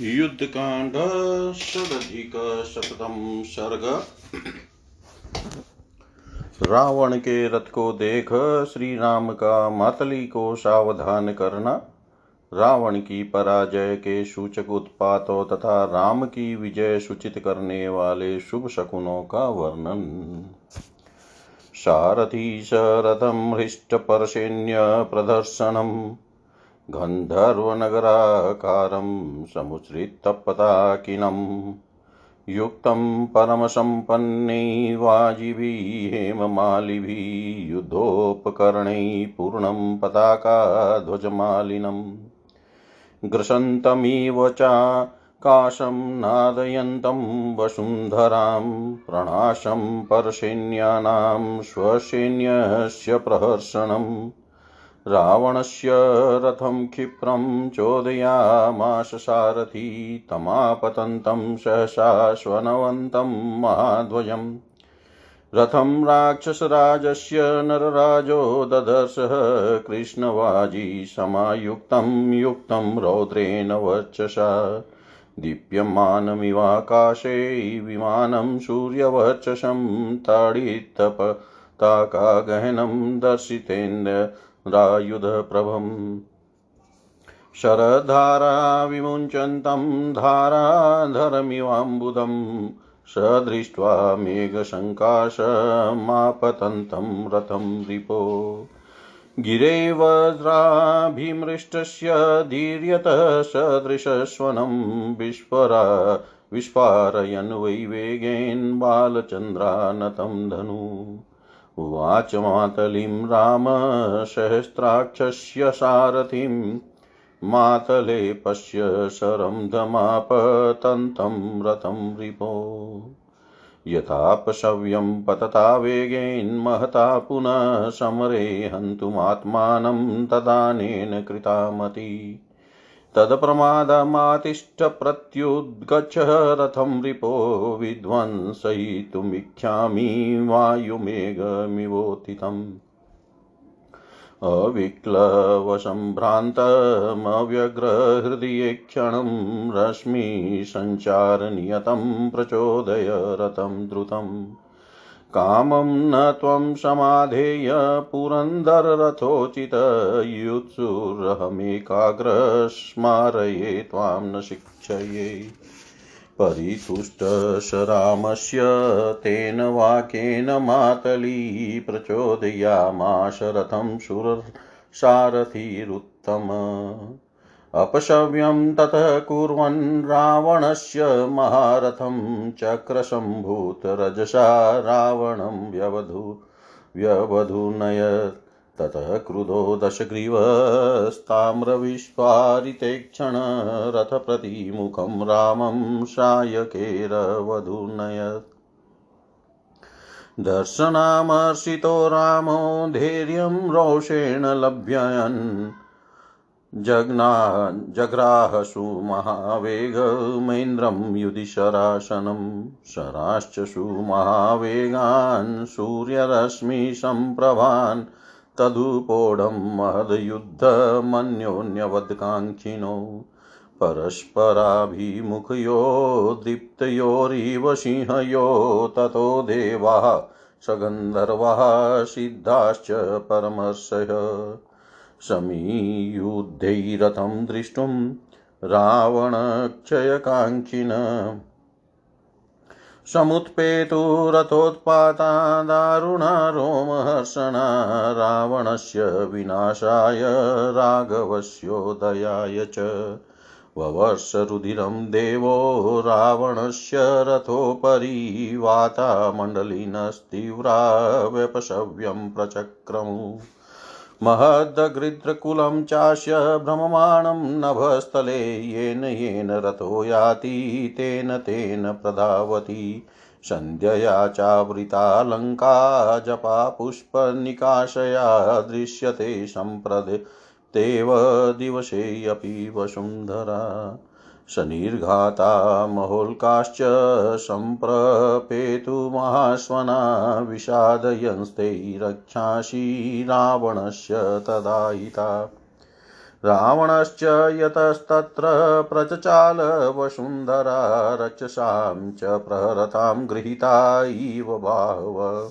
युद्धकांड षडधिकशतम सर्ग। रावण के रथ को देख श्री राम का मातली को सावधान करना, रावण की पराजय के सूचक उत्पातों तथा राम की विजय सूचित करने वाले शुभ शकुनों का वर्णन। सारथी शरथम हृष्टपर्शेन्य प्रदर्शनम। गन्धर्वनगराकारं समुच्छ्रितपताकिनं युक्तं परमसम्पन्नै वाजिभिः हेममालिभिः युद्धोपकरणैः पूर्णं पताकाध्वजमालिनम् ग्रसन्तमिव चाकाशं नादयन्तं वसुन्धरां प्रणाशं परसैन्यानां स्वसैन्यस्य प्रहर्षणम् रावणस्य रथं क्षिप्रं चोदयामाश सारथी, तमापतन्तं सहसाश्वनवन्तं महाध्वजम् रथं राक्षसराजस्य नरराजो ददर्शः, कृष्णवाजी समायुक्तं युक्तं रौद्रेण वर्चसा। दीप्यमानमिवाकाशे विमानं सूर्यवर्चसं ताडितपताकागहनं दर्शितेन्द्र रायुधप्रभम्। शरधारा विमुञ्चन्तं धाराधरमिवाम्बुदं स दृष्ट्वा मेघसङ्काशमापतन्तं रथं रिपो। गिरे वज्राभिमृष्टस्य धीर्यतः सदृशस्वनं विस्फरा विस्फारयन् वै बालचन्द्रानतं धनु। उवाच मातलीं राम सारथिं। मातले पश्य शरं धमापतन्तं रथं रिपो यथापशव्यं पतता वेगेन्महता पुनः समरे हन्तुमात्मानं तदानेन कृतामति। तत्प्रमादमातिष्ठ प्रत्युद्गच्छ रथं रिपो विध्वंसयितुमिच्छामि वायुमेघमिवोत्थितम्। अविक्लवसम्भ्रान्तमव्यग्रहृदये क्षणं रश्मिसञ्चारनियतं प्रचोदय रथं द्रुतम्। कामं न त्वं समाधेय पुरन्दररथोचितयुत्सुरहमेकाग्र स्मारये त्वां न शिक्षये। परितुष्टश रामस्य तेन वाक्येन मातली प्रचोदयामाश रथं सुरसारथिरुत्तम। अपशव्यं ततः कुर्वन् रावणस्य महारथं चक्रसम्भूतरजसा रावणं व्यवधू व्यवधूनयत् ततः क्रुधो दशग्रीवस्ताम्रविस्फारिते क्षण रथप्रतिमुखं रामं सायकेरवधूनयत् दर्शनामर्षितो रामो धैर्यं रोषेण लभ्ययन्। जग्ना जग्राहसु महावेगमेन्द्रं युधिशरासनं शराश्च सुमहावेगान् सूर्यरश्मिसम्प्रभान् तदुपोढं महद्युद्धमन्योन्यवद्काङ्क्षिणो परस्पराभिमुखयो दीप्तयोरिव सिंहयो ततो देवाः सगन्धर्वाः सिद्धाश्च परमर्षय समीयुद्धैरथं द्रष्टुं रावणक्षयकाङ्क्षिन समुत्पेतुरथोत्पाता दारुणा रोमहर्षणा रावणस्य विनाशाय राघवस्योदयाय च। ववर्षरुधिरं देवो रावणस्य रथोपरि वातामण्डलिनस्तीव्रा व्यपशव्यं प्रचक्रमु। महदगृद्रकुलं चास्य भ्रममाणं नभस्थले येन येन रथो याति, तेन तेन प्रधावति। सन्ध्यया चावृतालङ्का जपा पुष्पनिकाशया दृश्यते सम्प्रदेव दिवसेऽपि वसुन्धरा। शनिर्घाता महोल्काश्च सम्प्रपेतु महाश्वना विषादयंस्ते रक्षांसि रावणस्य तदाहिता रावणश्च यतस्तत्र प्रचचाल वसुन्धरा रक्षसां च प्रहरतां गृहीता इव बाहव।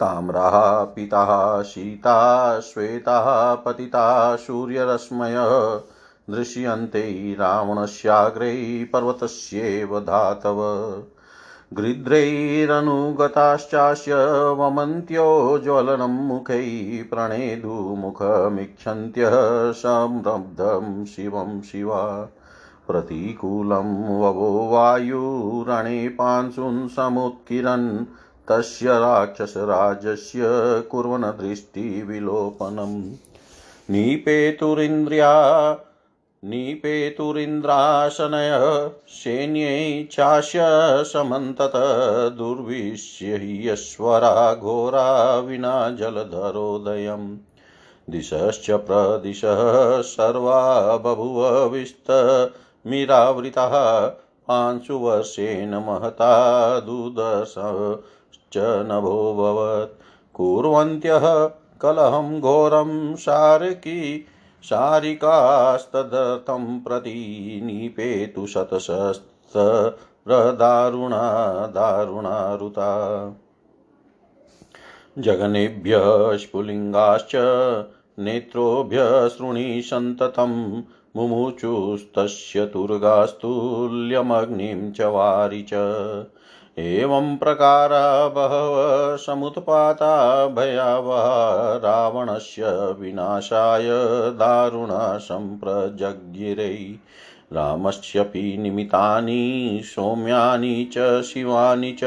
ताम्राः, पिताः शीता श्वेताः, पतिता, सूर्यरश्मय दृश्यन्ते रावणस्याग्रे पर्वतस्येव धातव। गृध्रैरनुगताश्चास्य वमन्त्यो ज्वलनं मुखैः प्रणेदुमुखमिच्छन्त्यः संरब्धं शिवं शिवा। प्रतिकूलं ववो वायुरणे पांशुन् समुत्किरन्, तस्य राक्षसराजस्य कुर्वन् दृष्टिविलोपनम् निपेतुरिन्द्रिया निपेतुरिन्द्राशनय सैन्यै चास्य समन्तत दुर्विश्य घोरा विना जलधरोदयम् दिशश्च प्रदिशः सर्वा बभुव विस्तमिरावृताः। पांशुवर्षेण महता दुदशश्च नभोऽभवत्। कुर्वन्त्यः कलहं घोरं शारकी शारिकास्तदर्थं प्रति निपेतु शतशस्त्रदारुणा दारुणारुता जगनेभ्यः स्फुलिङ्गाश्च नेत्रोभ्यः सन्ततं मुमुचुस्तस्य तुर्गास्तुल्यमग्निं च वारि च। एवं प्रकारा बहवः समुत्पाता भयावहा रावणस्य विनाशाय दारुणा सम्प्रजज्ञिरै रामस्यपि निमितानि, सौम्यानि च शिवानि च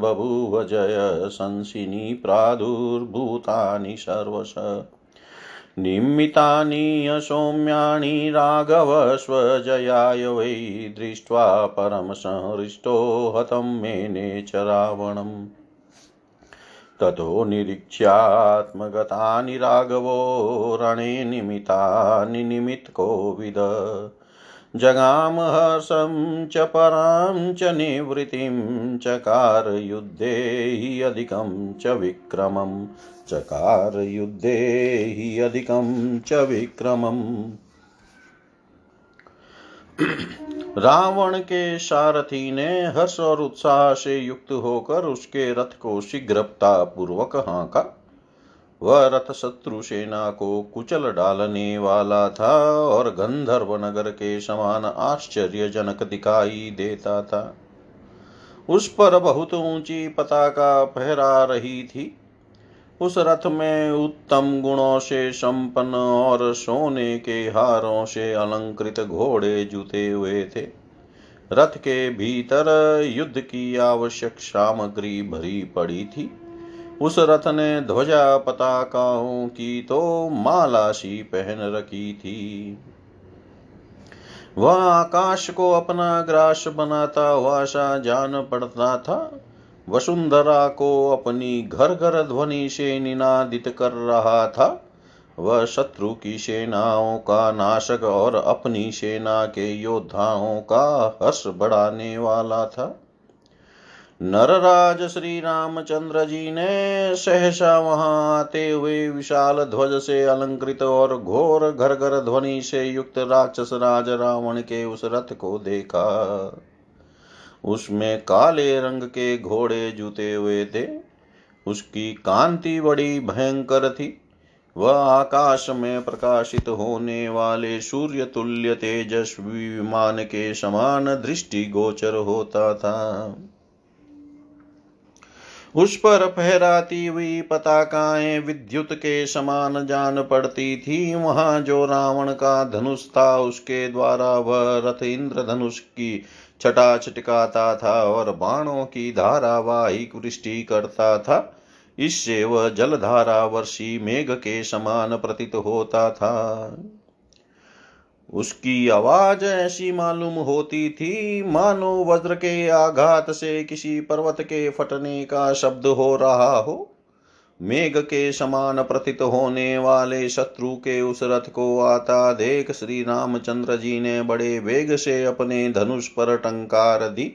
बभूव जय संसिनि प्रादुर्भूतानि सर्वश। निमित्तानि असौम्याणि राघव वै दृष्ट्वा परमसंहृष्टो हतं मेने च रावणम् ततो निरीक्ष्यात्मगतानि राघवो रणे निमितानि निमित्तकोविद जगामहर्षं च परां च निवृत्तिं चकारयुद्धे हि अधिकं च विक्रमम् चकार युद्धे हि अधिकं च विक्रमम् रावण के सारथी ने हर्ष और उत्साह से युक्त होकर उसके रथ को शीघ्रता पूर्वक हाँका। वह रथ शत्रु सेना को कुचल डालने वाला था और गंधर्व नगर के समान आश्चर्यजनक दिखाई देता था। उस पर बहुत ऊँची पताका फहरा रही थी। उस रथ में उत्तम गुणों से संपन्न और सोने के हारों से अलंकृत घोड़े जुते हुए थे। रथ के भीतर युद्ध की आवश्यक सामग्री भरी पड़ी थी। उस रथ ने ध्वजा पताकाओं की तो माला सी पहन रखी थी। वह आकाश को अपना ग्रास बनाता हुआ जान पड़ता था। वसुंधरा को अपनी घर घर ध्वनि से निनादित कर रहा था। वह शत्रु की सेनाओं का नाशक और अपनी सेना के योद्धाओं का हर्ष बढ़ाने वाला था। नरराज श्री रामचंद्र जी ने सहसा वहाँ आते हुए विशाल ध्वज से अलंकृत और घोर घर घर ध्वनि से युक्त राक्षस राज रावण के उस रथ को देखा। उसमें काले रंग के घोड़े जुते हुए थे। उसकी कांति बड़ी भयंकर थी। वह आकाश में प्रकाशित होने वाले सूर्य तुल्य तेजस्वी विमान के समान दृष्टि गोचर होता था। उस पर फहराती हुई पताकाएँ विद्युत के समान जान पड़ती थी। वहाँ जो रावण का धनुष था, उसके द्वारा वह रथ इंद्र धनुष की छटा छटकाता था और बाणों की धारावाहिक वृष्टि करता था। इससे वह जलधारा वर्षी मेघ के समान प्रतीत होता था। उसकी आवाज़ ऐसी मालूम होती थी, मानो वज्र के आघात से किसी पर्वत के फटने का शब्द हो रहा हो। मेघ के समान प्रतीत होने वाले शत्रु के उस रथ को आता देख श्री रामचंद्र जी ने बड़े वेग से अपने धनुष पर टंकार दी।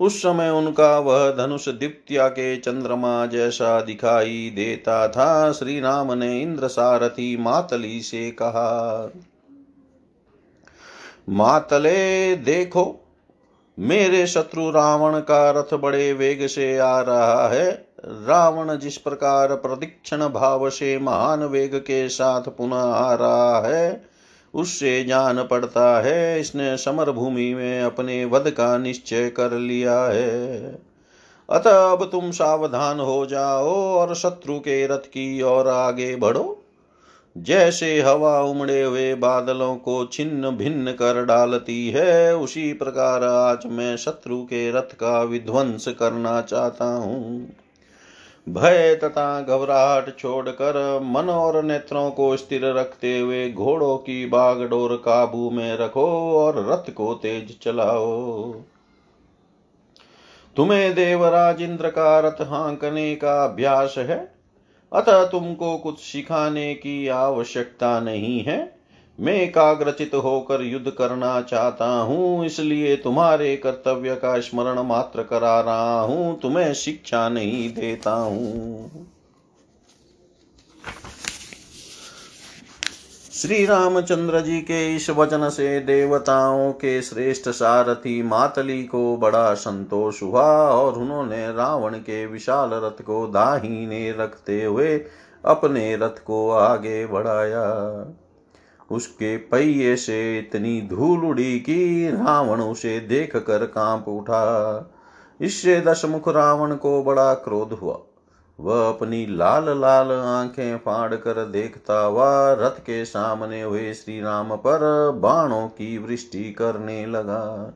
उस समय उनका वह धनुष दीप्त्या के चंद्रमा जैसा दिखाई देता था। श्री राम ने इंद्र सारथी मातली से कहा मातले देखो, मेरे शत्रु रावण का रथ बड़े वेग से आ रहा है। रावण जिस प्रकार प्रदीक्षण भाव से महान वेग के साथ पुनः आ रहा है, उससे जान पड़ता है, इसने समर भूमि में अपने वध का निश्चय कर लिया है। अतः अब तुम सावधान हो जाओ और शत्रु के रथ की ओर आगे बढ़ो। जैसे हवा उमड़े हुए बादलों को छिन्न भिन्न कर डालती है, उसी प्रकार आज मैं शत्रु के रथ का विध्वंस करना चाहता हूँ। भय तथा घबराहट छोड़कर मन और नेत्रों को स्थिर रखते हुए घोड़ों की बागडोर काबू में रखो और रथ को तेज चलाओ। तुम्हें देवराज इंद्र का रथ हांकने का अभ्यास है? अतः तुमको कुछ सिखाने की आवश्यकता नहीं है। मैं एकाग्रचित होकर युद्ध करना चाहता हूँ, इसलिए तुम्हारे कर्तव्य का स्मरण मात्र करा रहा हूँ, तुम्हें शिक्षा नहीं देता हूँ। श्री रामचंद्र जी के इस वचन से देवताओं के श्रेष्ठ सारथी मातली को बड़ा संतोष हुआ और उन्होंने रावण के विशाल रथ को दाहिने रखते हुए अपने रथ को आगे बढ़ाया। उसके पहिए से इतनी धूल उड़ी कि रावण उसे देख कर काँप उठा। इससे दशमुख रावण को बड़ा क्रोध हुआ। वह अपनी लाल लाल आँखें फाड़ कर देखता हुआ रथ के सामने हुए श्री राम पर बाणों की वृष्टि करने लगा।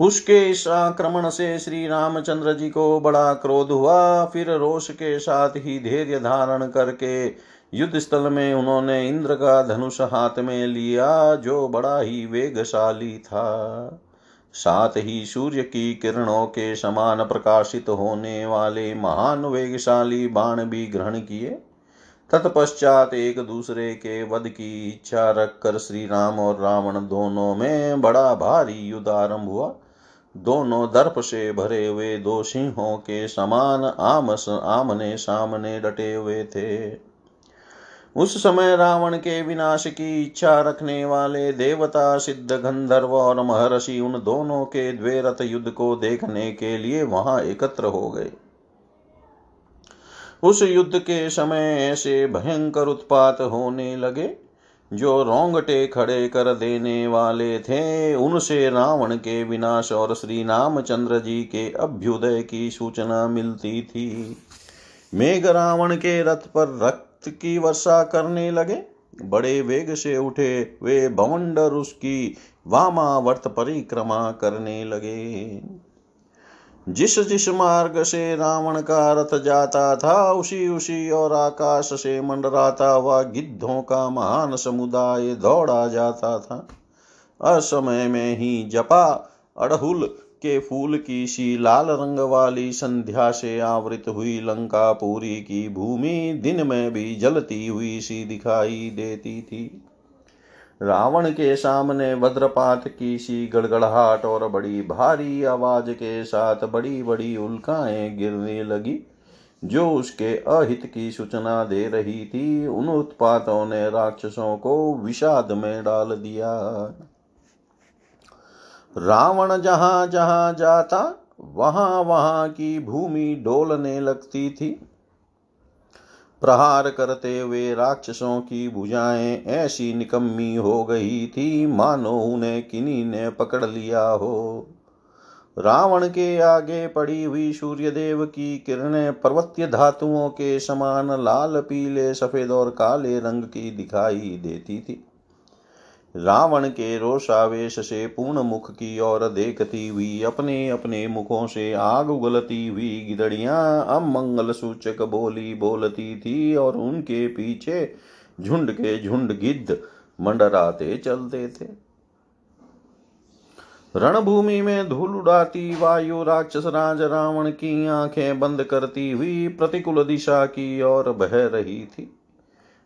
उसके इस आक्रमण से श्री रामचंद्र जी को बड़ा क्रोध हुआ। फिर रोष के साथ ही धैर्य धारण करके युद्ध स्थल में उन्होंने इंद्र का धनुष हाथ में लिया, जो बड़ा ही वेगशाली था। साथ ही सूर्य की किरणों के समान प्रकाशित होने वाले महान वेगशाली बाण भी ग्रहण किए। तत्पश्चात एक दूसरे के वध की इच्छा रखकर श्री राम और रावण दोनों में बड़ा भारी युद्ध आरंभ हुआ। दोनों दर्प से भरे हुए दो सिंहों के समान आमस आमने सामने डटे हुए थे। उस समय रावण के विनाश की इच्छा रखने वाले देवता, सिद्ध गंधर्व और महर्षि उन दोनों के द्वेरथ युद्ध को देखने के लिए वहाँ एकत्र हो गए। उस युद्ध के समय ऐसे भयंकर उत्पात होने लगे, जो रोंगटे खड़े कर देने वाले थे। उनसे रावण के विनाश और श्री रामचंद्र जी के अभ्युदय की सूचना मिलती थी। मेघ रावण के रथ पर रक्त रक्त की वर्षा करने लगे। बड़े वेग से उठे वे भवंडर उसकी वामावर्त परिक्रमा करने लगे। जिस जिस मार्ग से रावण का रथ जाता था, उसी उसी और आकाश से मंडराता हुआ गिद्धों का महान समुदाय दौड़ा जाता था। असमय में ही जपा अड़हुल के फूल की सी लाल रंग वाली संध्या से आवृत हुई लंका पूरी की भूमि दिन में भी जलती हुई सी दिखाई देती थी। रावण के सामने वज्रपात की सी गड़गड़ाहट और बड़ी भारी आवाज़ के साथ बड़ी बड़ी उल्काएँ गिरने लगी। जो उसके अहित की सूचना दे रही थी, उन उत्पातों ने राक्षसों को विषाद में डाल दिया। रावण जहाँ जहाँ जाता, वहाँ वहाँ की भूमि डोलने लगती थी। प्रहार करते हुए राक्षसों की भुजाएँ ऐसी निकम्मी हो गई थी, मानो उन्हें किन्हीं ने पकड़ लिया हो। रावण के आगे पड़ी हुई सूर्यदेव की किरणें पर्वतीय धातुओं के समान लाल, पीले, सफ़ेद और काले रंग की दिखाई देती थी। रावण के रोषावेश से पूर्ण मुख की ओर देखती हुई अपने अपने मुखों से आग उगलती हुई गिदड़ियाँ अमंगल सूचक बोली बोलती थी और उनके पीछे झुंड के झुंड गिद्ध मंडराते चलते थे। रणभूमि में धूल उड़ाती, वायु राक्षस राज रावण की आँखें बंद करती हुई प्रतिकूल दिशा की ओर बह रही थी।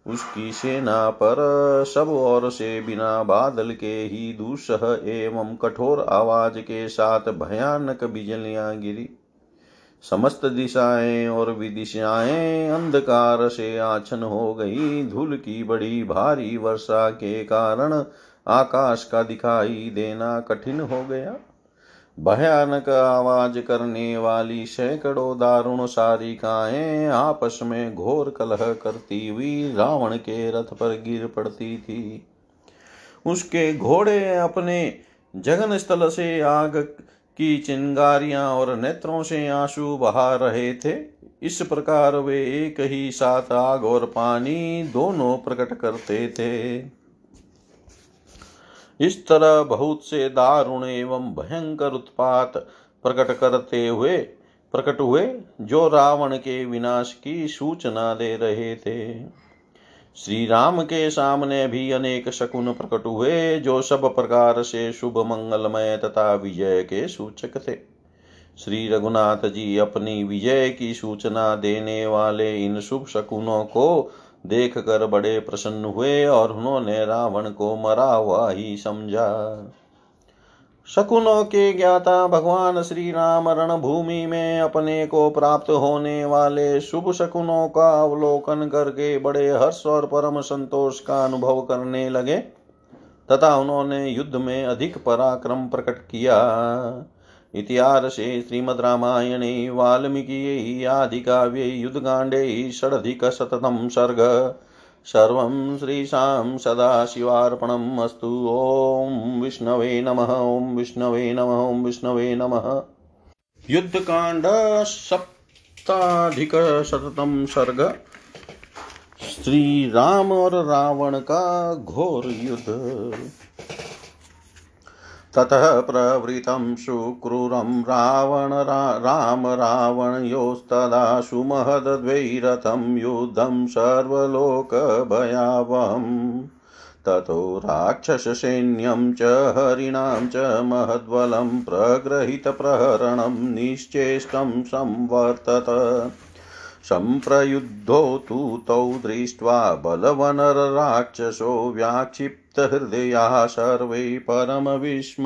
उसकी सेना पर सब ओर से बिना बादल के ही दूसह एवं कठोर आवाज़ के साथ भयानक बिजलियाँ गिरी। समस्त दिशाएँ और विदिशाएँ अंधकार से आछन हो गई। धूल की बड़ी भारी वर्षा के कारण आकाश का दिखाई देना कठिन हो गया। भयानक आवाज़ करने वाली सैकड़ों दारुण सारिकाएँ आपस में घोर कलह करती हुई रावण के रथ पर गिर पड़ती थी। उसके घोड़े अपने जगन स्थल से आग की चिंगारियाँ और नेत्रों से आँसू बहा रहे थे। इस प्रकार वे एक ही साथ आग और पानी दोनों प्रकट करते थे। इस तरह बहुत से दारुण एवं भयंकर उत्पात प्रकट करते हुए, प्रकट हुए, जो रावण के विनाश की सूचना दे रहे थे। श्री राम के सामने भी अनेक शकुन प्रकट हुए, जो सब प्रकार से शुभ, मंगलमय तथा विजय के सूचक थे। श्री रघुनाथ जी अपनी विजय की सूचना देने वाले इन शुभ शकुनों को देख कर बड़े प्रसन्न हुए और उन्होंने रावण को मरा हुआ ही समझा। शकुनों के ज्ञाता भगवान श्री राम रणभूमि में अपने को प्राप्त होने वाले शुभ शकुनों का अवलोकन करके बड़े हर्ष और परम संतोष का अनुभव करने लगे, तथा उन्होंने युद्ध में अधिक पराक्रम प्रकट किया। इतिहासे श्रीमद्रामायणे वाल्मीकियै आदिकाव्ये युद्धकाण्डे षडधिकशततं सर्ग। सर्वं श्रीशां सदाशिवार्पणम् अस्तु। ॐ विष्णवे नमः, ॐ विष्णवे नमः, ॐ विष्णवे नमः। युद्धकाण्ड सप्ताधिकशततं सर्ग। श्री राम और रावण का घोर युद्ध। ततः प्रवृतं सुक्रूरं रावण राम रावणयोस्तदा सुमहद्वैरथं युद्धं सर्वलोकभयावहम् ततो राक्षससैन्यं च हरिणां च महद्बलं प्रगृहीतप्रहरणं निश्चेष्टं संवर्तत। सम्प्रयुद्धो तु तौ दृष्ट्वा बलवनरराक्षसो व्याक्षिप्तहृदयाः सर्वे परमविस्मयमागता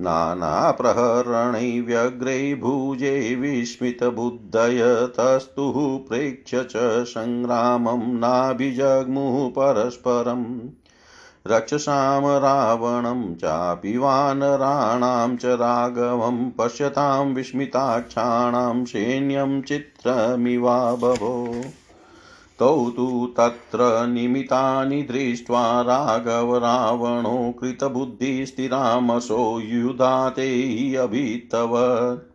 नानाप्रहरणै व्यग्रै भुजे विस्मितबुद्धय तस्तुः प्रेक्ष्य च सङ्ग्रामं नाभिजग्मुः परस्परम्। रक्षसां रावणं चापि वानराणां च राघवं पश्यतां विस्मिताक्षाणां सैन्यं चित्रमिवा बभो तौ तु तत्र निमितानि दृष्ट्वा राघव रावणो कृतबुद्धिस्थिरामसो युधाते अभितवत्।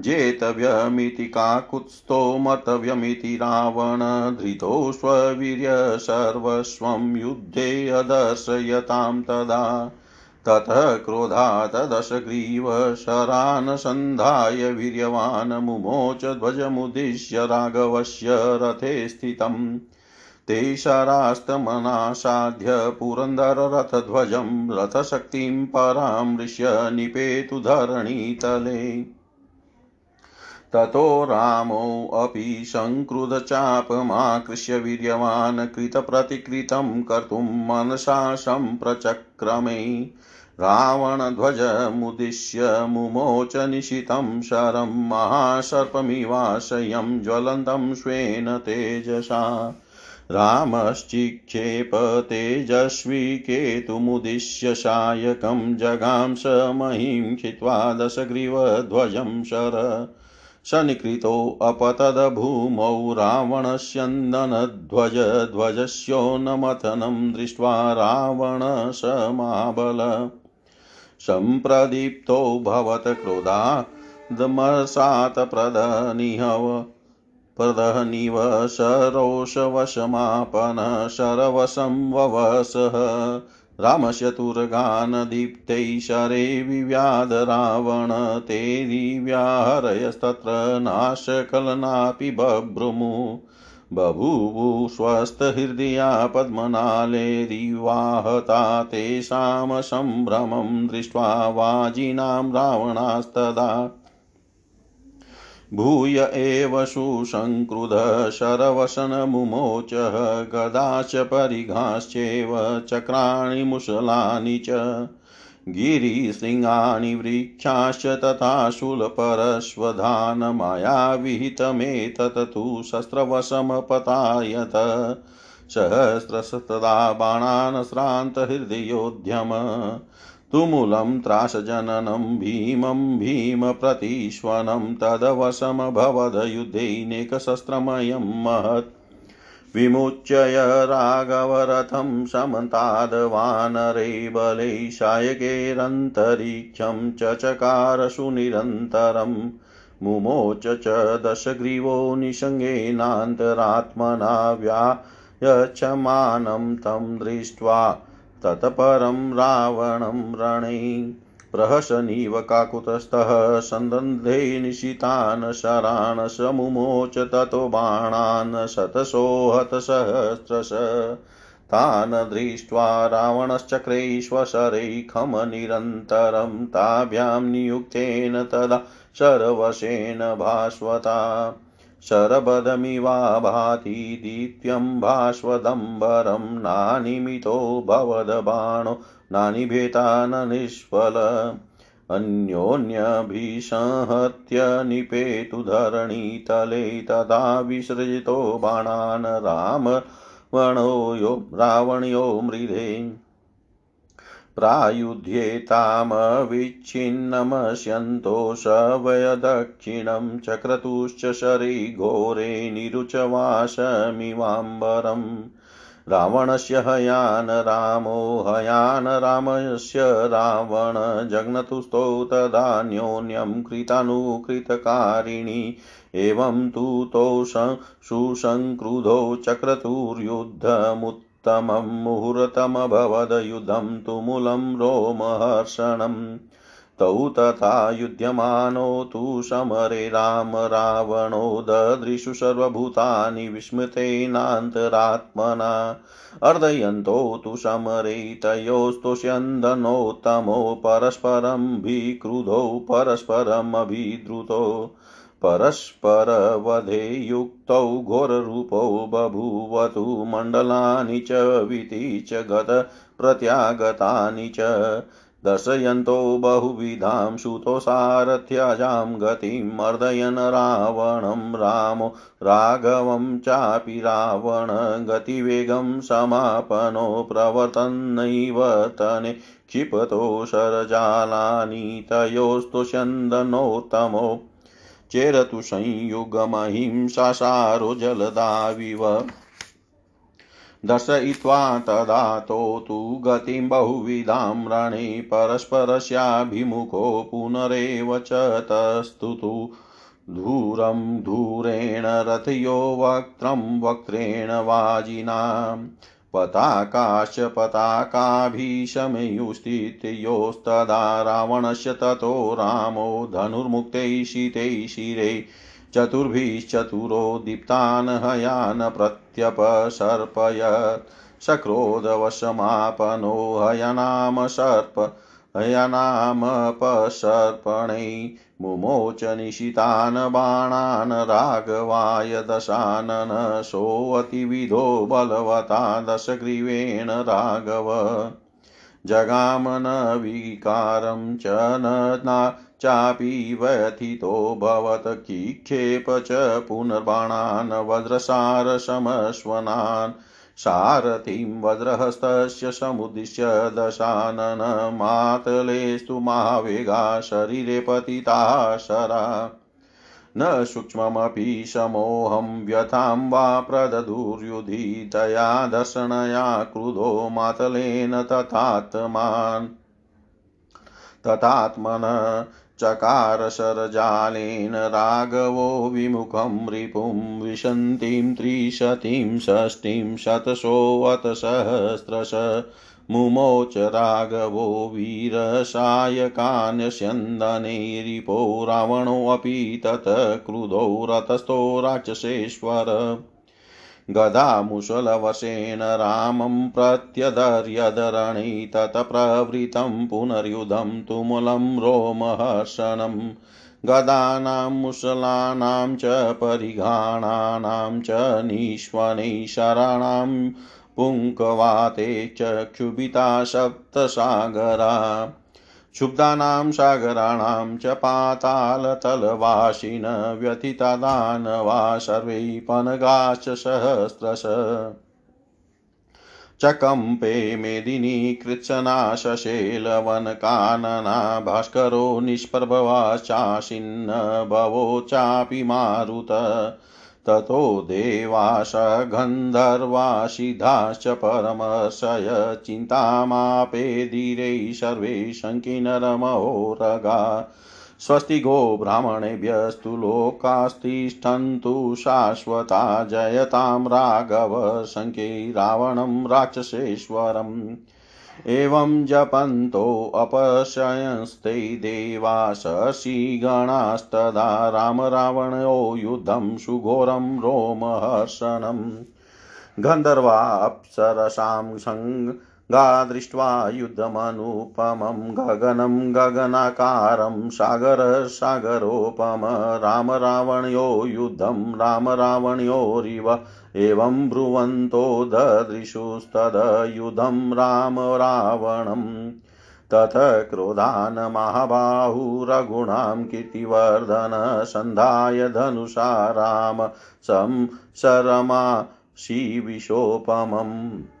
जेतव्यमिति काकुत्स्थो मतव्यमिति रावण धृतो स्ववीर्य सर्वस्वं युद्धे अदर्शयतां तदा। ततः क्रोधात् दशग्रीव शरान् सन्धाय वीर्यवान् मुमोच ध्वजमुद्दिश्य राघवस्य रथे स्थितम्। ते शरास्तमनासाध्य पुरन्दररथध्वजं रथशक्तिं परामृश्य निपेतु धरणीतले। ततो रामोऽपि सङ्क्रुधचापमाकृष्य वीर्यवान् कृतप्रतिकृतं कर्तुं मनसा सम्प्रचक्रमे रावणध्वजमुद्दिश्य मुमोच निशितं शरं महासर्पमिवाशयं ज्वलन्तं स्वेन तेजसा। रामश्चिक्षेप तेजस्वी केतुमुद्दिश्य सायकं जगां स महिं खित्वा दशग्रीवध्वजं शर। सनिकृतोऽपतद्भूमौ रावणस्यन्दनध्वजध्वजस्योन्नमथनं दृष्ट्वा रावण स महाबल सम्प्रदीप्तो भवत् क्रोधादमसात् प्रदनिहव प्रदहनिव सरोषवशमापन शरवशं ववसः। रामस्य तुरगानदीप्तैशरे विव्याध रावण ते दिव्याहरयस्तत्र नाशकलनापि बभ्रुमु। बभूवु स्वस्थहृदया पद्मनालेरिवाहता तेषां सम्भ्रमं दृष्ट्वा वाजिनां रावणास्तदा भूय एव सुसङ्क्रुधः शरवसनमुमोचः गदाश्च परिघाश्चैव चक्राणि मुसलानि च। गिरिशृङ्गानि वृक्षाश्च तथा शूलपरश्वधानमायाविहितमेतत् तु शस्त्रवशमपतायत। सहस्रशतदा बाणान् श्रान्तहृदयोद्यम। तुमुलं त्रासजननं भीमं भीमप्रतीश्वनं तदवशमभवदयुद्धैनेकशस्त्रमयं महत्। विमुच्य राघवरथं समन्ताद्वानरे बलै सायकैरन्तरिक्षं चचकार सुनिरन्तरम् मुमोच च दशग्रीवो निषङ्गेनान्तरात्मना व्यायच्छमानं तं दृष्ट्वा ततपरं रावणं रणे प्रहसनीव काकुतस्थः, सन्दन्धे निशितान् शरान् समुमोच ततो बाणान् शतशोहतसहस्रश तान् दृष्ट्वा रावणश्चक्रैश्वशरैखमनिरन्तरं ताभ्यां नियुक्तेन तदा शर्वशेन भास्वता। शरबदमिवा भाति दीप्यं भास्वदम्बरं नानिमितो भवदबाणो नानिभेता न निष्फल अन्योन्यभिसंहत्य निपेतु धरणीतले तदा विसृजितो बाणान् रामवणो यो रावण्यो मृधे। प्रायुध्येतामविच्छिन्नमस्यन्तो शवयदक्षिणं चक्रतुश्च शरीघोरे निरुचवासमिवाम्बरम्। रावणस्य हयान रामो, हयान रामस्य रावण जग्नतुस्तौ तदान्योन्यं कृतानुकृतकारिणी। एवं तु तौ सुसङ्क्रुधौ चक्रतुर्युद्धमुत् उत्तमं मुहूर्तमभवद्युद्धं तुमुलं रोमहर्षणम् तौ तथा युध्यमानौ तु समरे राम रावणो ददृशु सर्वभूतानि विस्मृतेनान्तरात्मना। अर्दयन्तौ तु समरे तयोस्तुष्यन्दनोत्तमौ परस्परं विक्रुधौ परस्परमभिद्रुतौ। परस्परवधे युक्तौ घोररूपौ बभूवतु मण्डलानि च वीति च गतप्रत्यागतानि च। दर्शयन्तो बहुविधां सुतोसारथ्यजां गतिं मर्दयन् रावणं रामो राघवं चापि रावण गतिवेगं समापनो प्रवर्तन्नैव तने क्षिपतो शरजालानि तयोस्तु चन्दनोत्तमो चेरतु संयुगमहिंसासारो जलदाविव। दर्शयित्वा तदातो तु गतिं बहुविधां रणे परस्परस्याभिमुखो पुनरेव च तस्तुतु। धूरं धूरेण रथयो वक्त्रं वक्त्रेण वाजिनाम्। पताकाश्च पताकाभीशमयुस्थितयोस्तदा रावणस्य ततो रामो धनुर्मुक्तैः शीतैः शिरे चतुर्भिश्चतुरो दीप्तान् हयान् प्रत्यपसर्पयत् सक्रोधवशमापनो हयनाम सर्प हयनामपसर्पणै मुमोच निशितान् बाणान् राघवाय दशानन सोऽतिविधो बलवता दशग्रीवेण राघव। जगामन विकारं च न चापि व्यथितो भवत् किक्षेप च पुनर्बाणान् वज्रसारसमश्वनान् सारथिं वज्रहस्तस्य समुद्दिश्य दशाननमातलेस्तु महावेगा शरीरे पतिताः शरा। न सूक्ष्ममपि समोहं व्यथां वा प्रददुर्युधि दर्शनया क्रुधो मातलेन तथात्मान् तथात्मन चकार शरजालेन राघवो विमुखं रिपुं विशन्तीं त्रिशतीं षष्टिं शतशोऽत सहस्रश मुमोच राघवो वीरसायकान्यस्यन्दने रिपो रावणोऽपि तत् क्रुधो रतस्थो राक्षसेश्वर। गदामुशलवशेन रामं प्रत्यदर्यदरणे ततप्रवृतं पुनर्युधं तुमुलं रोमहर्षणं। गदानां मुसलानां च परिघाणानां च निष्वनैः शराणां पुङ्कवाते च क्षुभिता सप्तसागरा क्षुब्धानां सागराणां च पातालतलवासिन व्यथिता दानवा सर्वै पनगाश्च सहस्रश। चकम्पे मेदिनी कृत्सना भास्करो निष्प्रभवाश्चाशिन्न भवो चापि मारुत। ततो देवाश गन्धर्वासिधाश्च परमशय चिन्तामापेदिरैः सर्वे शङ्किनरमहोरगा। स्वस्ति गो ब्राह्मणेभ्यस्तु लोकास्तिष्ठन्तु शाश्वता जयतां राघव शङ्के रावणं राक्षसेश्वरम्। एवं जपन्तोऽपशयंस्ते देवा शशिगणास्तदा राम रावणयो युद्धं सुघोरं रोमहर्षणम् गन्धर्वाप्सरसां सङ्ग गा दृष्ट्वा युद्धमनुपमं, गगनं गगनाकारं सागरसागरोपम राम रावणयो युद्धं, राम रावणयोरिव, एवं ब्रुवन्तो ददृशुस्तदयुधं राम रावणम् तथ क्रोधान् महाबाहुरगुणां कीर्तिवर्धन, सन्धाय धनुषा राम संसरमा शिविशोपमम्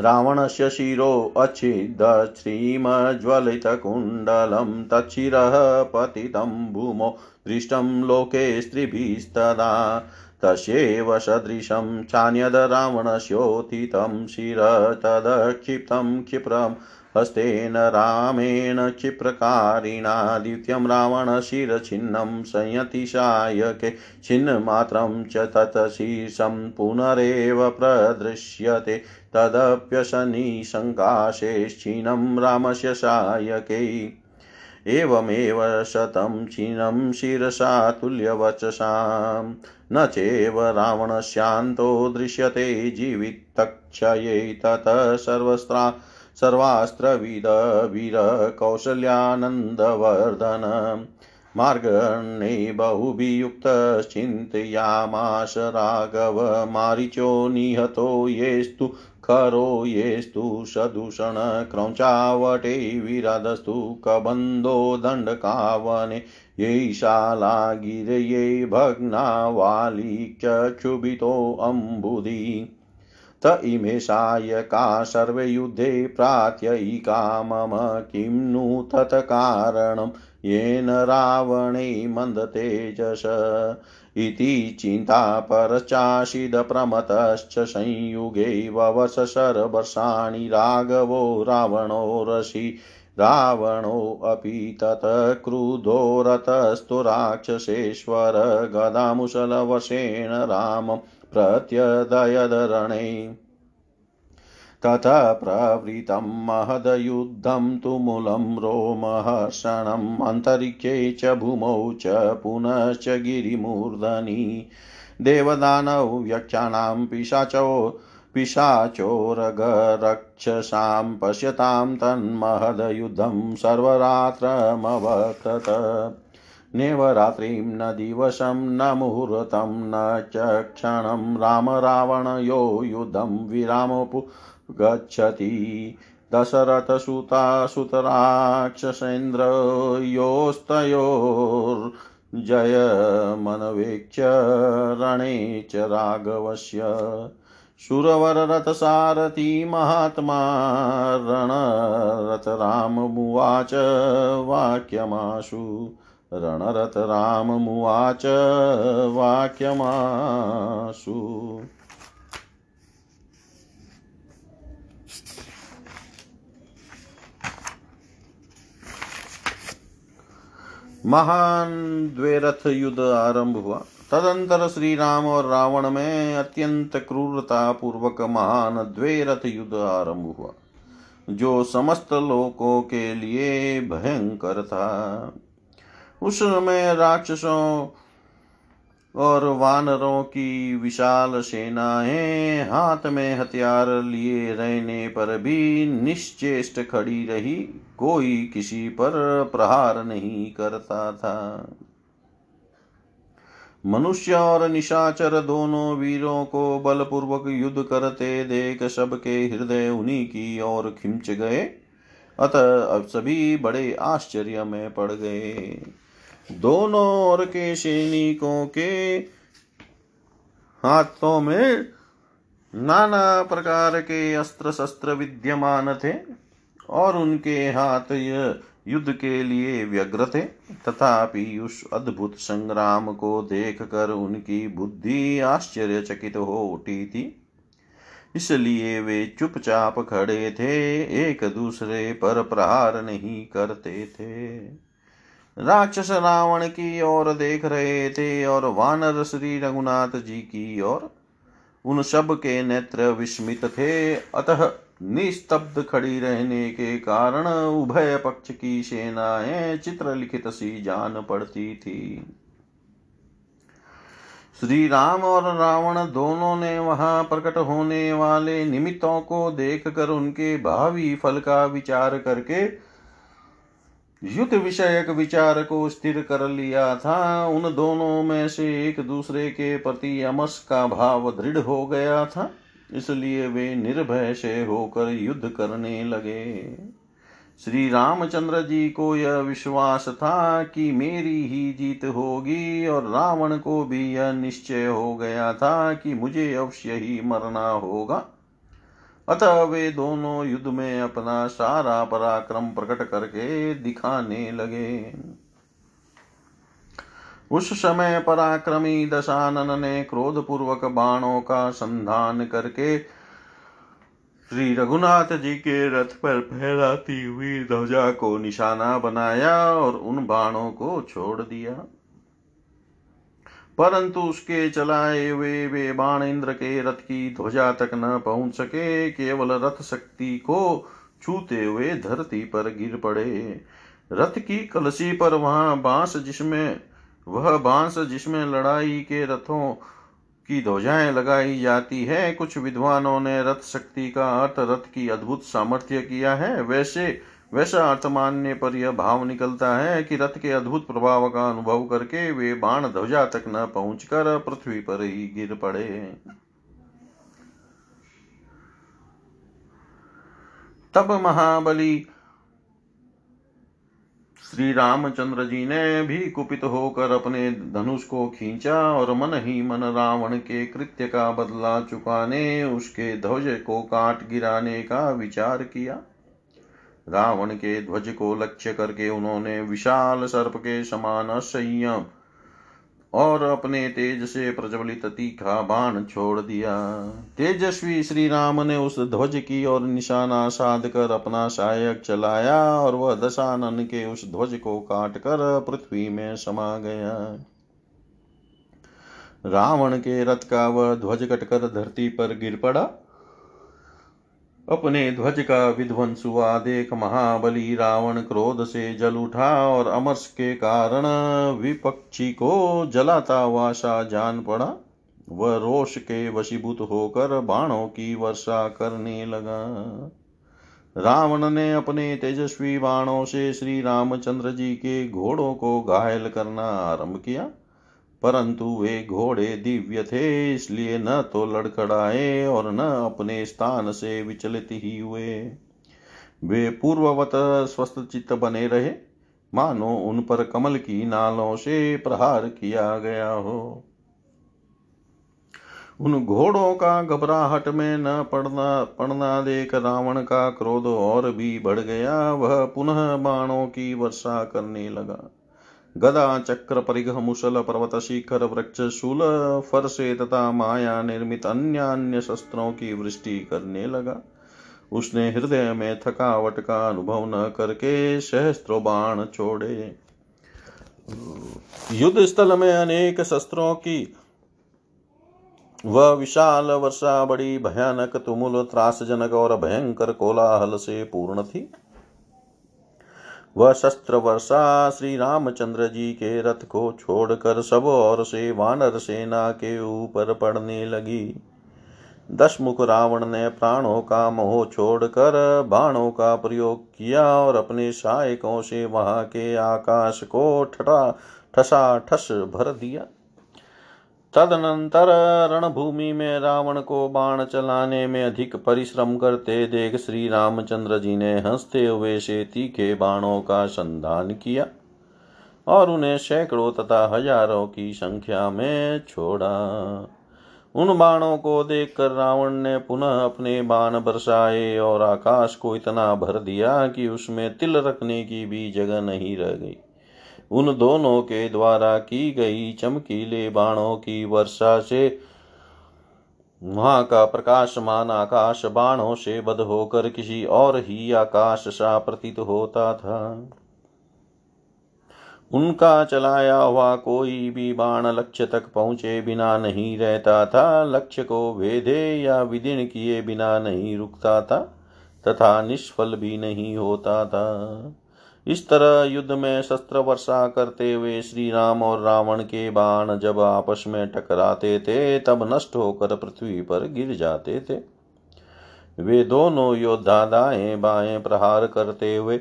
रावणस्य शिरो अच्छिद्दश्रीमज्वलितकुण्डलं तच्छिरः पतितं भूमौ दृष्टं लोके स्त्रिभिस्तदा। तस्यैव सदृशं चान्यद रावणस्योथितं शिर तदक्षिप्तं क्षिप्रं हस्तेन रामेण क्षिप्रकारिणा द्वितीयं रावणशिरछिन्नं संयतिशायके छिन्नमात्रं च तत् शीर्षं पुनरेव प्रदृश्यते। तदप्यशनिशङ्काशेश्चिनं रामस्य सायकै एवमेव शतं छिनं शिरसा तुल्यवचसां। न चैव रावणस्यान्तो दृश्यते जीवितक्षये। ततः सर्वस्त्रा सर्वास्त्रविद वीरकौशल्यानन्दवर्धन मार्गण्ये बहुभियुक्तश्चिन्तयामाश राघव। मारिचो निहतो येस्तु, खरो येस्तु सदूषणक्रौञ्चावटे विराधस्तु कबन्धो दण्डकावने। ये शालागिरये भग्नावालिचक्षुभितोऽम्बुधि त इमे सायका सर्वे युद्धे प्रात्ययिका मम किं नु तत्कारणं येन रावणे मन्दतेजस इति चिन्ता संयुगे ववसशरवर्षाणि राघवो रावणो रसि। रावणोऽपि ततः क्रुधो रतस्तु राक्षसेश्वर गदामुशलवशेन रामं प्रत्यदयदरणे। ततः प्रवृतं महदयुद्धं तुमुलं रोमहर्षणम् अन्तरिक्षे च भूमौ च पुनश्च गिरिमूर्धनि। देवदानौ यक्षाणां पिशाचो पिशाचोरगरक्षसां पश्यतां तन्महदयुद्धं सर्वरात्रमवर्तत नेव रात्रिं न दिवसं, न मुहूर्तं, न च क्षणं रामरावणयो युद्धं विरामपु गच्छति। दशरथसुता सुतराक्षसेन्द्रयोस्तयोर्जयमनवेक्ष्य रणे च राघवस्य। सुरवररथसारथी महात्मा रणरथराममुवाच वाक्यमाशु। रणरथराममुवाच वाक्यमाशु। महान द्वेरथ युद्ध आरंभ हुआ। तदंतर श्री राम और रावण में अत्यंत क्रूरता पूर्वक महान द्वेरथ युद्ध आरंभ हुआ, जो समस्त लोकों के लिए भयंकर था। उस समय राक्षसों और वानरों की विशाल सेनाएँ हाथ में हथियार लिए रहने पर भी निश्चेष्ट खड़ी रही। कोई किसी पर प्रहार नहीं करता था। मनुष्य और निशाचर दोनों वीरों को बलपूर्वक युद्ध करते देख सबके हृदय उन्हीं की ओर खिंच गए। अतः अब सभी बड़े आश्चर्य में पड़ गए। दोनों ओर के सैनिकों के हाथों में नाना प्रकार के अस्त्र शस्त्र विद्यमान थे और उनके हाथ युद्ध के लिए व्यग्र थे। तथापि उस अद्भुत संग्राम को देखकर उनकी बुद्धि आश्चर्यचकित हो उठी थी। इसलिए वे चुपचाप खड़े थे, एक दूसरे पर प्रहार नहीं करते थे। राक्षस रावण की ओर देख रहे थे और वानर श्री रघुनाथ जी की ओर उन सब के नेत्र विस्मित थे। अतः निस्तब्ध खड़ी रहने के कारण उभय पक्ष की सेनाएँ चित्रलिखित सी जान पड़ती थी। श्री राम और रावण दोनों ने वहाँ प्रकट होने वाले निमित्तों को देखकर उनके भावी फल का विचार करके युद्ध विषयक विचार को स्थिर कर लिया था। उन दोनों में से एक दूसरे के प्रति अमस का भाव दृढ़ हो गया था। इसलिए वे निर्भय से होकर युद्ध करने लगे। श्री रामचंद्र जी को यह विश्वास था कि मेरी ही जीत होगी और रावण को भी यह निश्चय हो गया था कि मुझे अवश्य ही मरना होगा। अतः वे दोनों युद्ध में अपना सारा पराक्रम प्रकट करके दिखाने लगे। उस समय पराक्रमी दशानन ने क्रोध पूर्वक बाणों का संधान करके श्री रघुनाथ जी के रथ पर फहराती हुई ध्वजा को निशाना बनाया और उन बाणों को छोड़ दिया। परंतु उसके चलाए हुए वे बाण इंद्र के रथ की ध्वजा तक न पहुँच सके, केवल रथ शक्ति को छूते हुए धरती पर गिर पड़े। रथ की कलसी पर वहाँ बाँस जिसमें, वह बाँस जिसमें लड़ाई के रथों की ध्वजाएँ लगाई जाती है, कुछ विद्वानों ने रथ शक्ति का अर्थ रथ की अद्भुत सामर्थ्य किया है। वैसे वैसा अर्थ मानने पर यह भाव निकलता है कि रथ के अद्भुत प्रभाव का अनुभव करके वे बाण ध्वजा तक न पहुंचकर पृथ्वी पर ही गिर पड़े। तब महाबली श्री रामचंद्र जी ने भी कुपित होकर अपने धनुष को खींचा और मन ही मन रावण के कृत्य का बदला चुकाने, उसके ध्वज को काट गिराने का विचार किया। रावण के ध्वज को लक्ष्य करके उन्होंने विशाल सर्प के समान संयम और अपने तेज से प्रज्वलित तीखा बाण छोड़ दिया। तेजस्वी श्री राम ने उस ध्वज की ओर निशाना साध कर अपना सहायक चलाया और वह दशानन के उस ध्वज को काट कर पृथ्वी में समा गया। रावण के रथ का वह ध्वज कटकर धरती पर गिर पड़ा। अपने ध्वज का विध्वंस हुआ देख महाबली रावण क्रोध से जल उठा और अमर्ष के कारण विपक्षी को जलाता सा जान पड़ा। वह रोष के वशीभूत होकर बाणों की वर्षा करने लगा। रावण ने अपने तेजस्वी बाणों से श्री रामचंद्र जी के घोड़ों को घायल करना आरंभ किया। परंतु वे घोड़े दिव्य थे, इसलिए न तो लड़खड़ाए और न अपने स्थान से विचलित ही हुए। वे पूर्ववत स्वस्थ चित्त बने रहे। मानो उन पर कमल की नालों से प्रहार किया गया हो। उन घोड़ों का घबराहट में न पड़ना पड़ना देख रावण का क्रोध और भी बढ़ गया। वह पुनः बाणों की वर्षा करने लगा। गदा चक्र परिघ मुसल पर्वत शिखर वृक्ष शूल फरसे तथा माया निर्मित अन्य अन्य शस्त्रों की वृष्टि करने लगा। उसने हृदय में थकावट का अनुभव न करके सहस्त्रो बाण छोड़े। युद्ध स्थल में अनेक शस्त्रों की वह विशाल वर्षा बड़ी भयानक, तुमुल, त्रासजनक और भयंकर कोलाहल से पूर्ण थी। वह शस्त्र वर्षा श्री रामचंद्र जी के रथ को छोड़कर सब और से वानर सेना के ऊपर पड़ने लगी। दशमुख रावण ने प्राणों का मोह छोड़कर बाणों का प्रयोग किया और अपने सहायकों से वहाँ के आकाश को ठटा ठसा ठस भर दिया। तदनंतर रणभूमि में रावण को बाण चलाने में अधिक परिश्रम करते देख श्री रामचंद्र जी ने हँसते हुए से तीखे बाणों का संधान किया और उन्हें सैकड़ों तथा हज़ारों की संख्या में छोड़ा। उन बाणों को देखकर रावण ने पुनः अपने बाण बरसाए और आकाश को इतना भर दिया कि उसमें तिल रखने की भी जगह नहीं रह गई। उन दोनों के द्वारा की गई चमकीले बाणों की वर्षा से वहाँ का प्रकाशमान आकाश बाणों से बद होकर किसी और ही आकाश सा प्रतीत होता था। उनका चलाया हुआ कोई भी बाण लक्ष्य तक पहुँचे बिना नहीं रहता था। लक्ष्य को भेदे या विदीर्ण किए बिना नहीं रुकता था तथा निष्फल भी नहीं होता था। इस तरह युद्ध में शस्त्र वर्षा करते हुए श्री राम और रावण के बाण जब आपस में टकराते थे, तब नष्ट होकर पृथ्वी पर गिर जाते थे। वे दोनों योद्धा दाएँ बाएँ प्रहार करते हुए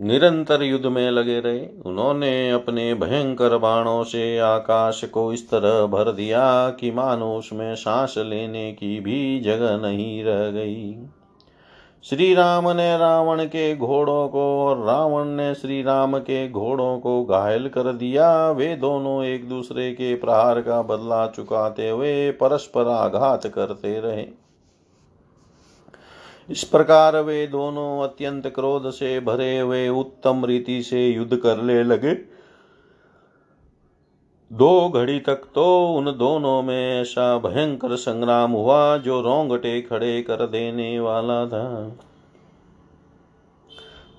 निरंतर युद्ध में लगे रहे। उन्होंने अपने भयंकर बाणों से आकाश को इस तरह भर दिया कि मानो उसमें सांस लेने की भी जगह नहीं रह गई। श्री राम ने रावण के घोड़ों को और रावण ने श्री राम के घोड़ों को घायल कर दिया। वे दोनों एक दूसरे के प्रहार का बदला चुकाते हुए परस्पर आघात करते रहे। इस प्रकार वे दोनों अत्यंत क्रोध से भरे हुए उत्तम रीति से युद्ध करने लगे। दो घड़ी तक तो उन दोनों में ऐसा भयंकर संग्राम हुआ जो रोंगटे खड़े कर देने वाला था।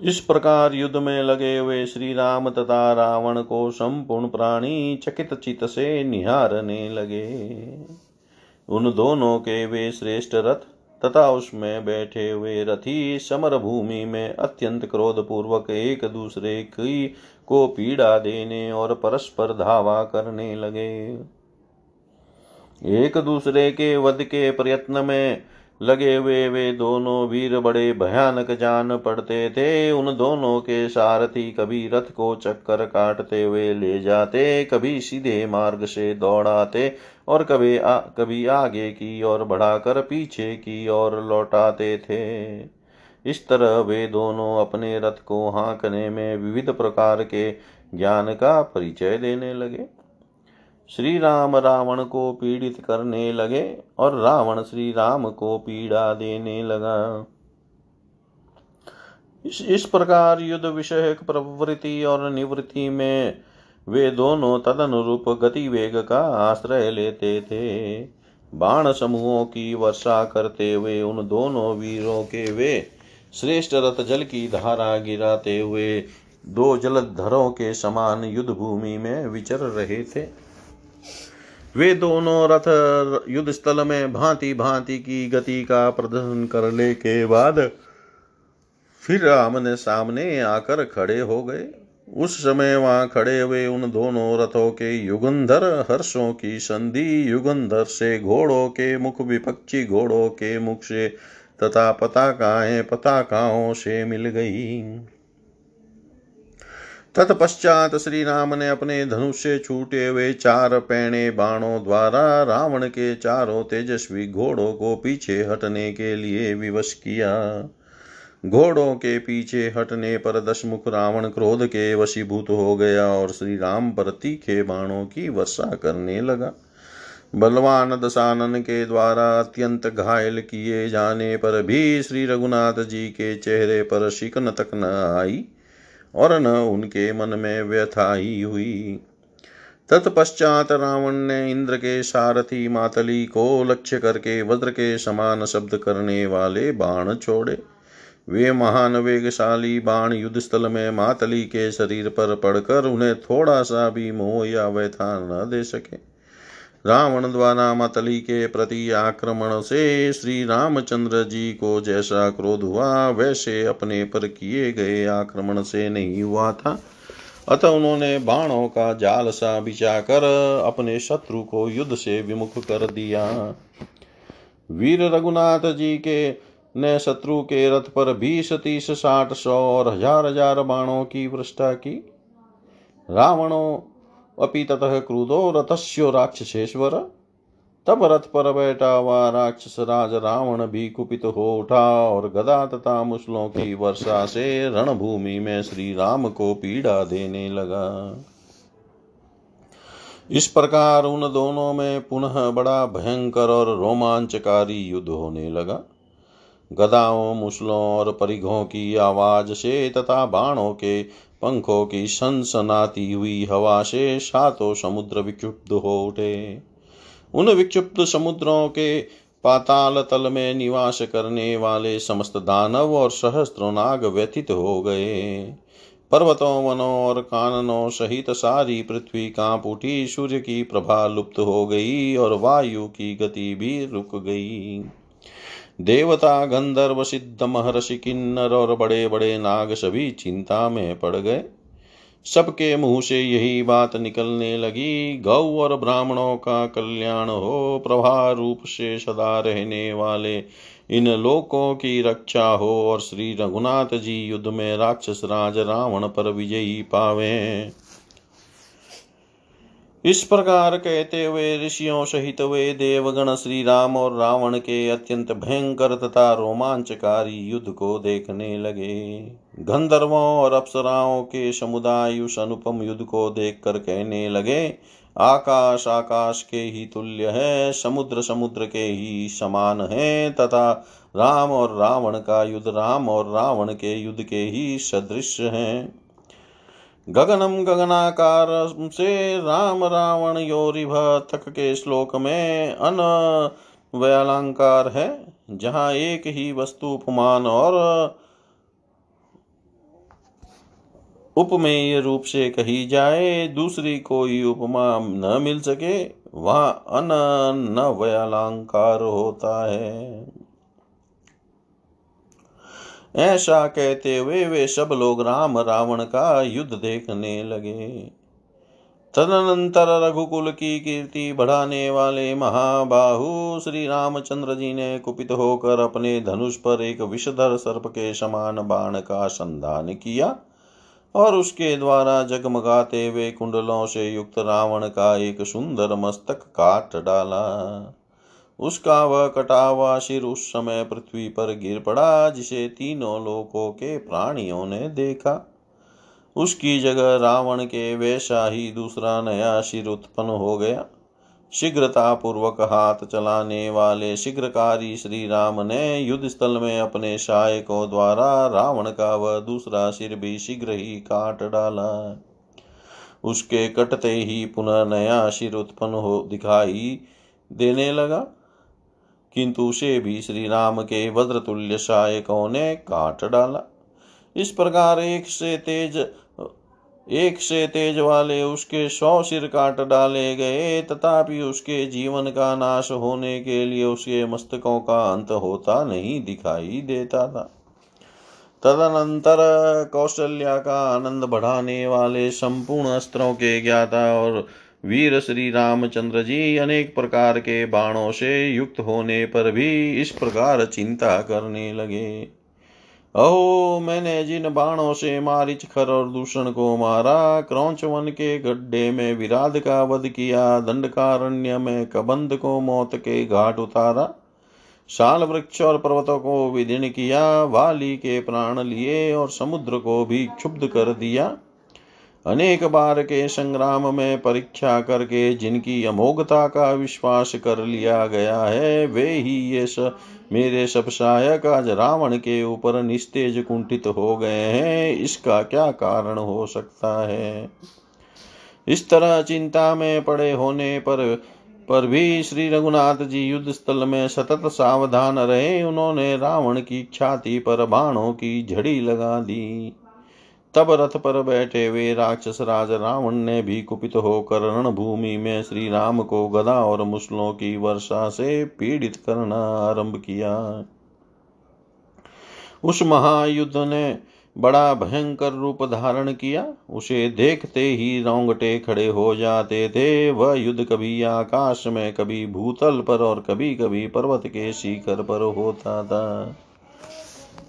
इस प्रकार युद्ध में लगे हुए श्री राम तथा रावण को संपूर्ण प्राणी चकित चित से निहारने लगे। उन दोनों के वे श्रेष्ठ रथ तथा उसमें बैठे हुए रथी समर भूमि में अत्यंत क्रोध पूर्वक एक दूसरे की को पीड़ा देने और परस्पर धावा करने लगे। एक दूसरे के वध के प्रयत्न में लगे हुए वे दोनों वीर बड़े भयानक जान पड़ते थे। उन दोनों के सारथी कभी रथ को चक्कर काटते हुए ले जाते कभी सीधे मार्ग से दौड़ाते और कभी आ, कभी आगे की ओर बढ़ाकर पीछे की ओर लौटाते थे। इस तरह वे दोनों अपने रथ को हाँकने में विविध प्रकार के ज्ञान का परिचय देने लगे। श्री राम रावण को पीड़ित करने लगे और रावण श्री राम को पीड़ा देने लगा। इस इस प्रकार युद्ध विषय प्रवृत्ति और निवृत्ति में वे दोनों तदनुरूप गति वेग का आश्रय लेते थे। बाण समूहों की वर्षा करते हुए उन दोनों वीरों के वे श्रेष्ठ रथ जल की धारा गिराते हुए दो जलधरों के समान युद्ध भूमि में विचर रहे थे। वे दोनों रथ युद्ध स्थल में भांति भांति की गति का प्रदर्शन करने के बाद फिर आमने सामने आकर खड़े हो गए। उस समय वहाँ खड़े हुए उन दोनों रथों के युगंधर, हर्षों की संधि, युगंधर से घोड़ों के मुख, विपक्षी घोड़ों के मुख से तथा पताकाएँ पताकाओं से मिल गई। तत्पश्चात श्री राम ने अपने धनुष से छूटे हुए चार पैणे बाणों द्वारा रावण के चारों तेजस्वी घोड़ों को पीछे हटने के लिए विवश किया। घोड़ों के पीछे हटने पर दशमुख रावण क्रोध के वशीभूत हो गया और श्री राम पर तीखे बाणों की वर्षा करने लगा। बलवान दशानन के द्वारा अत्यंत घायल किए जाने पर भी श्री रघुनाथ जी के चेहरे पर शिकन तक न आई और न उनके मन में व्यथा ही हुई। तत्पश्चात रावण ने इंद्र के सारथी मातली को लक्ष्य करके वज्र के समान शब्द करने वाले बाण छोड़े। वे महान वेगशाली बाण युद्ध स्थल में मातली के शरीर पर पड़कर उन्हें थोड़ा सा भी मोह या व्यथा न दे सके। रावण द्वारा मतली के प्रति आक्रमण से श्री रामचंद्र जी को जैसा क्रोध हुआ, वैसे अपने पर किए गए आक्रमण से नहीं हुआ था। अतः उन्होंने बाणों का जाल सा बिछा कर अपने शत्रु को युद्ध से विमुख कर दिया। वीर रघुनाथ जी के ने शत्रु के रथ पर बीस, तीस, साठ, सौ और हज़ार हज़ार बाणों की वृष्टा की। रावणो अपि ततः क्रुदो रथस्यो राक्षसेश्वर। तब रथ पर बैठा हुआ राक्षस राज रावण भी कुपित हो उठा और गदा तथा मुसलों की वर्षा से रणभूमि में श्री राम को पीड़ा देने लगा। इस प्रकार उन दोनों में पुनः बड़ा भयंकर और रोमांचकारी युद्ध होने लगा। गदाओं, मुसलों और परिघों की आवाज़ से तथा बाणों के पंखों की सनसनाती हुई हवा से सातों समुद्र विक्षुब्ध हो उठे। उन विक्षुब्ध समुद्रों के पाताल तल में निवास करने वाले समस्त दानव और सहस्त्र नाग व्यथित हो गए। पर्वतों, वनों और काननों सहित सारी पृथ्वी काँप उठी सूर्य की प्रभा लुप्त हो गई और वायु की गति भी रुक गई। देवता गंधर्व सिद्ध महर्षि किन्नर और बड़े बड़े नाग सभी चिंता में पड़ गए। सबके मुँह से यही बात निकलने लगी, गौ और ब्राह्मणों का कल्याण हो प्रभा रूप से सदा रहने वाले इन लोकों की रक्षा हो और श्री रघुनाथ जी युद्ध में राक्षस राज रावण पर विजयी पावे। इस प्रकार कहते हुए ऋषियों सहित वे देवगण श्री राम और रावण के अत्यंत भयंकर तथा रोमांचकारी युद्ध को देखने लगे। गंधर्वों और अप्सराओं के समुदाय उस अनुपम युद्ध को देखकर कहने लगे, आकाश आकाश के ही तुल्य है, समुद्र समुद्र के ही समान है, तथा राम और रावण का युद्ध राम और रावण के युद्ध के ही सदृश है। गगनम गगनाकार से राम रावण योरिभ तक के श्लोक में अन व्यालंकार है, जहाँ एक ही वस्तु उपमान और उपमेय रूप से कही जाए, दूसरी कोई उपमा न मिल सके, वह अन न व्यालंकार होता है। ऐसा कहते हुए वे सब लोग राम रावण का युद्ध देखने लगे। तदनंतर रघुकुल की कीर्ति बढ़ाने वाले महाबाहु श्री रामचंद्र जी ने कुपित होकर अपने धनुष पर एक विषधर सर्प के समान बाण का संधान किया और उसके द्वारा जगमगाते हुए कुंडलों से युक्त रावण का एक सुंदर मस्तक काट डाला। उसका वह कटा हुआ सिर उस समय पृथ्वी पर गिर पड़ा, जिसे तीनों लोकों के प्राणियों ने देखा। उसकी जगह रावण के वैसा ही दूसरा नया सिर उत्पन्न हो गया। शीघ्रता पूर्वक हाथ चलाने वाले शीघ्रकारी श्री राम ने युद्ध स्थल में अपने सहायकों द्वारा रावण का वह दूसरा सिर भी शीघ्र ही काट डाला। उसके कटते ही पुनः नया सिर उत्पन्न हो दिखाई देने लगा। किंतु उसे भी श्री राम के वज्रतुल्य सहायकों ने काट डाला। इस प्रकार एक से तेज, एक से तेज वाले उसके सौ सिर काट डाले गए, तथापि उसके जीवन का नाश होने के लिए उसके मस्तकों का अंत होता नहीं दिखाई देता था। तदनंतर कौशल्या का आनंद बढ़ाने वाले संपूर्ण अस्त्रों के ज्ञाता और वीर श्री रामचंद्र जी अनेक प्रकार के बाणों से युक्त होने पर भी इस प्रकार चिंता करने लगे। अहो, मैंने जिन बाणों से मारिच खर और दूषण को मारा क्रौच वन के गड्ढे में विराध का वध किया, दंडकारण्य में कबंध को मौत के घाट उतारा शाल वृक्ष और पर्वतों को विदीर्ण किया, वाली के प्राण लिए और समुद्र को भी क्षुब्ध कर दिया। अनेक बार के संग्राम में परीक्षा करके जिनकी अमोघता का विश्वास कर लिया गया है वे ही ये स, मेरे सब सहायक आज रावण के ऊपर निस्तेज कुंठित हो गए हैं। इसका क्या कारण हो सकता है? इस तरह चिंता में पड़े होने पर पर भी श्री रघुनाथ जी युद्ध स्थल में सतत सावधान रहे। उन्होंने रावण की छाती पर बाणों की झड़ी लगा दी। तब रथ पर बैठे हुए राक्षस राज रावण ने भी कुपित होकर रणभूमि में श्री राम को गदा और मुसलों की वर्षा से पीड़ित करना आरंभ किया। उस महायुद्ध ने बड़ा भयंकर रूप धारण किया। उसे देखते ही रोंगटे खड़े हो जाते थे। वह युद्ध कभी आकाश में, कभी भूतल पर और कभी कभी पर्वत के शिखर पर होता था।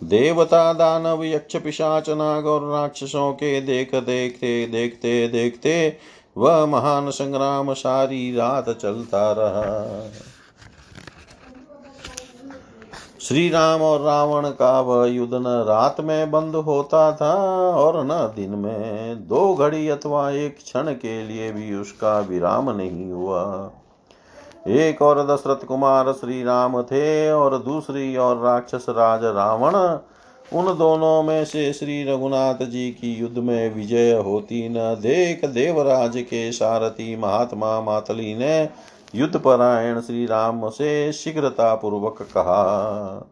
देवता दानव यक्ष पिशाच नाग और राक्षसों के देख देखते देखते देखते, वह महान संग्राम सारी रात चलता रहा। श्री राम और रावण का वह युद्ध न रात में बंद होता था और न दिन में। दो घड़ी अथवा एक क्षण के लिए भी उसका विराम नहीं हुआ। एक और दशरथ कुमार श्री राम थे और दूसरी और राक्षस राज रावण, उन दोनों में से श्री रघुनाथ जी की युद्ध में विजय होती न देख देवराज के सारथी महात्मा मातली ने युद्ध परायण श्री राम से शीघ्रता पूर्वक कहा।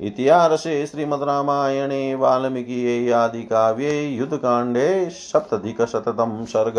इतिहासे श्रीमद्रामायणे वाल्मीकि आदि काव्ये युद्धकाण्डे सप्तधिकशततम सर्ग